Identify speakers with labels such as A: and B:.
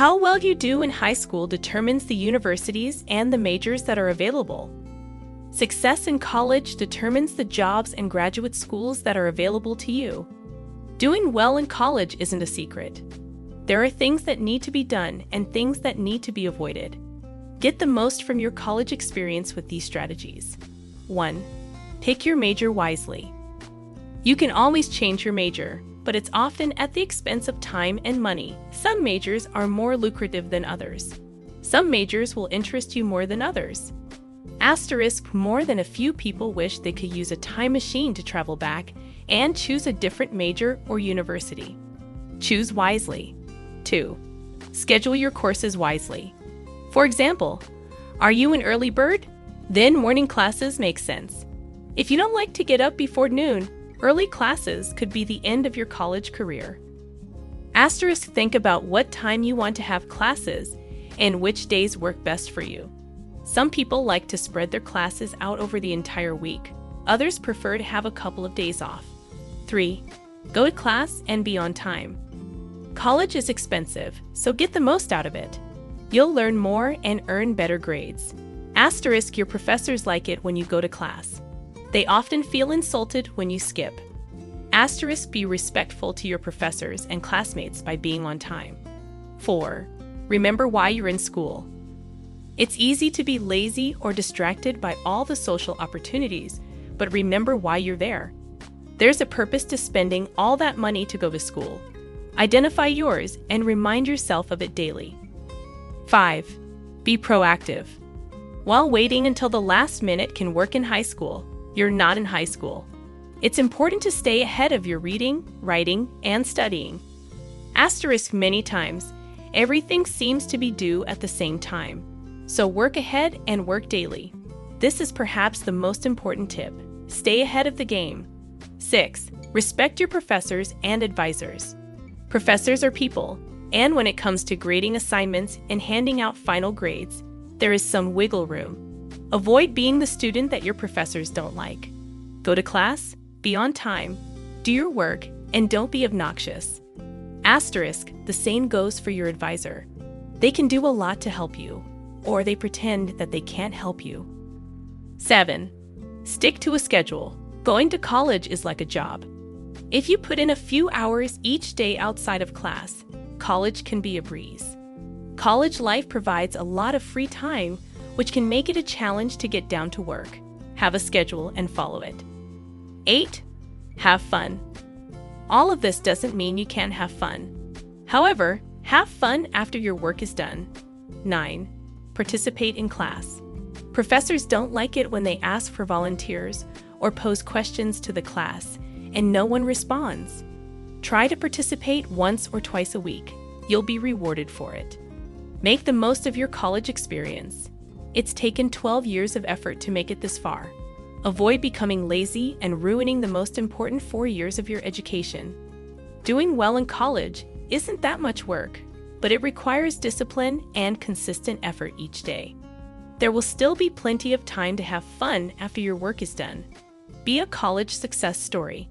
A: How well you do in high school determines the universities and the majors that are available. Success in college determines the jobs and graduate schools that are available to you. Doing well in college isn't a secret. There are things that need to be done and things that need to be avoided. Get the most from your college experience with these strategies. 1. Pick your major wisely. You can always change your major, but it's often at the expense of time and money. Some majors are more lucrative than others. Some majors will interest you more than others. Asterisk more than a few people wish they could use a time machine to travel back and choose a different major or university. Choose wisely. 2. Schedule your courses wisely. For example, are you an early bird? Then morning classes make sense. If you don't like to get up before noon, early classes could be the end of your college career. Asterisk think about what time you want to have classes and which days work best for you. Some people like to spread their classes out over the entire week. Others prefer to have a couple of days off. 3. Go to class and be on time. College is expensive, so get the most out of it. You'll learn more and earn better grades. Asterisk your professors like it when you go to class. They often feel insulted when you skip. Asterisk be respectful to your professors and classmates by being on time. 4. Remember why you're in school. It's easy to be lazy or distracted by all the social opportunities, but remember why you're there. There's a purpose to spending all that money to go to school. Identify yours and remind yourself of it daily. 5. Be proactive. While waiting until the last minute can work in high school, you're not in high school. It's important to stay ahead of your reading, writing, and studying. Asterisk many times, everything seems to be due at the same time. So work ahead and work daily. This is perhaps the most important tip. Stay ahead of the game. 6. Respect your professors and advisors. Professors are people, and when it comes to grading assignments and handing out final grades, there is some wiggle room. Avoid being the student that your professors don't like. Go to class, be on time, do your work, and don't be obnoxious. Asterisk, the same goes for your advisor. They can do a lot to help you, or they pretend that they can't help you. 7. Stick to a schedule. Going to college is like a job. If you put in a few hours each day outside of class, college can be a breeze. College life provides a lot of free time which can make it a challenge to get down to work. Have a schedule and follow it. 8. Have fun. All of this doesn't mean you can't have fun. However, have fun after your work is done. 9. Participate in class. Professors don't like it when they ask for volunteers or pose questions to the class and no one responds. Try to participate once or twice a week. You'll be rewarded for it. Make the most of your college experience. It's taken 12 years of effort to make it this far. Avoid becoming lazy and ruining the most important four years of your education. Doing well in college isn't that much work, but it requires discipline and consistent effort each day. There will still be plenty of time to have fun after your work is done. Be a college success story.